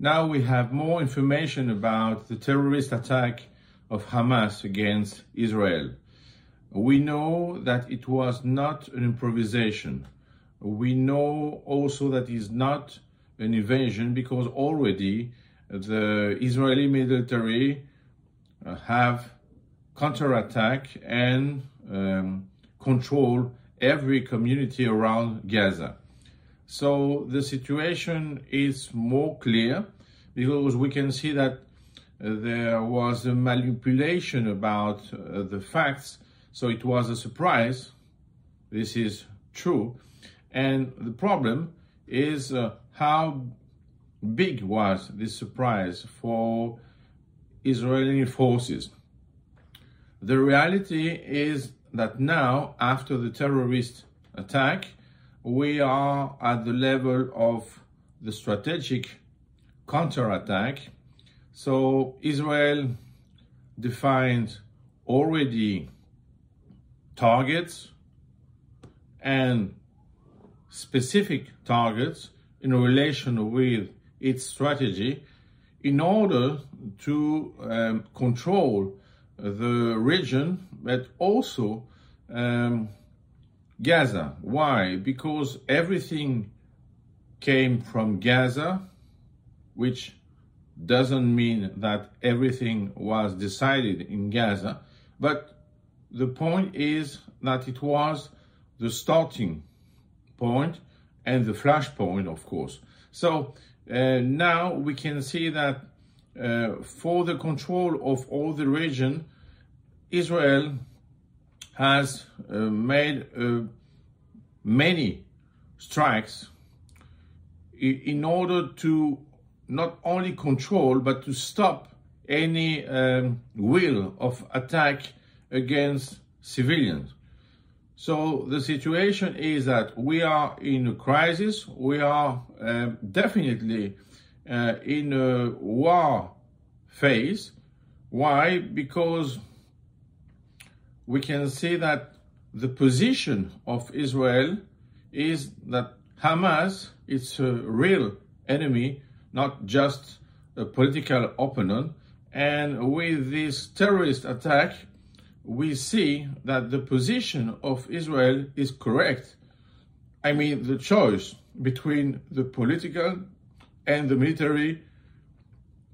Now we have more information about the terrorist attack of Hamas against Israel. We know that it was not an improvisation. We know also that it's not an invasion because already the Israeli military uh, have counterattack and um, control every community around Gaza. So the situation is more clear because we can see that uh, there was a manipulation about uh, the facts. So it was a surprise. This is true. And the problem is uh, how big was this surprise for Israeli forces. The reality is that now, after the terrorist attack, we are at the level of the strategic counterattack. So Israel defined already targets and specific targets in relation with its strategy in order to um, control the region, but also um, Gaza. Why? Because everything came from Gaza, which doesn't mean that everything was decided in Gaza, but the point is that it was the starting point and the flashpoint, of course. So uh, now we can see that uh, for the control of all the region, Israel has uh, made uh, many strikes in order to not only control but to stop any um, will of attack against civilians. So the situation is that we are in a crisis. We are uh, definitely uh, in a war phase. Why? Because we can see that the position of Israel is that Hamas is a real enemy, not just a political opponent. And with this terrorist attack, we see that the position of Israel is correct. I mean, the choice between the political and the military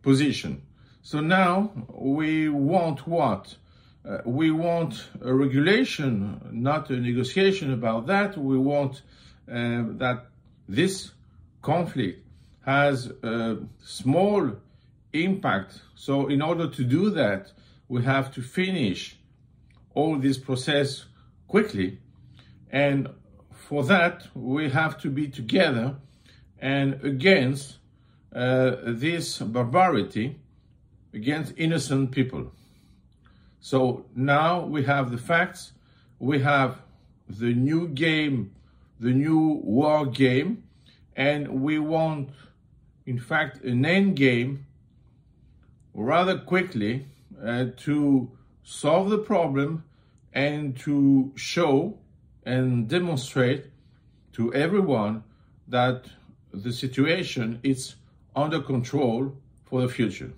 position. So now we want what? Uh, we want a regulation, not a negotiation about that. We want uh, that this conflict has a small impact. So in order to do that, we have to finish all this process quickly. And for that, we have to be together and against uh, this barbarity against innocent people. So now we have the facts, we have the new game, the new war game, and we want, in fact, an end game rather quickly uh, to solve the problem and to show and demonstrate to everyone that the situation is under control for the future.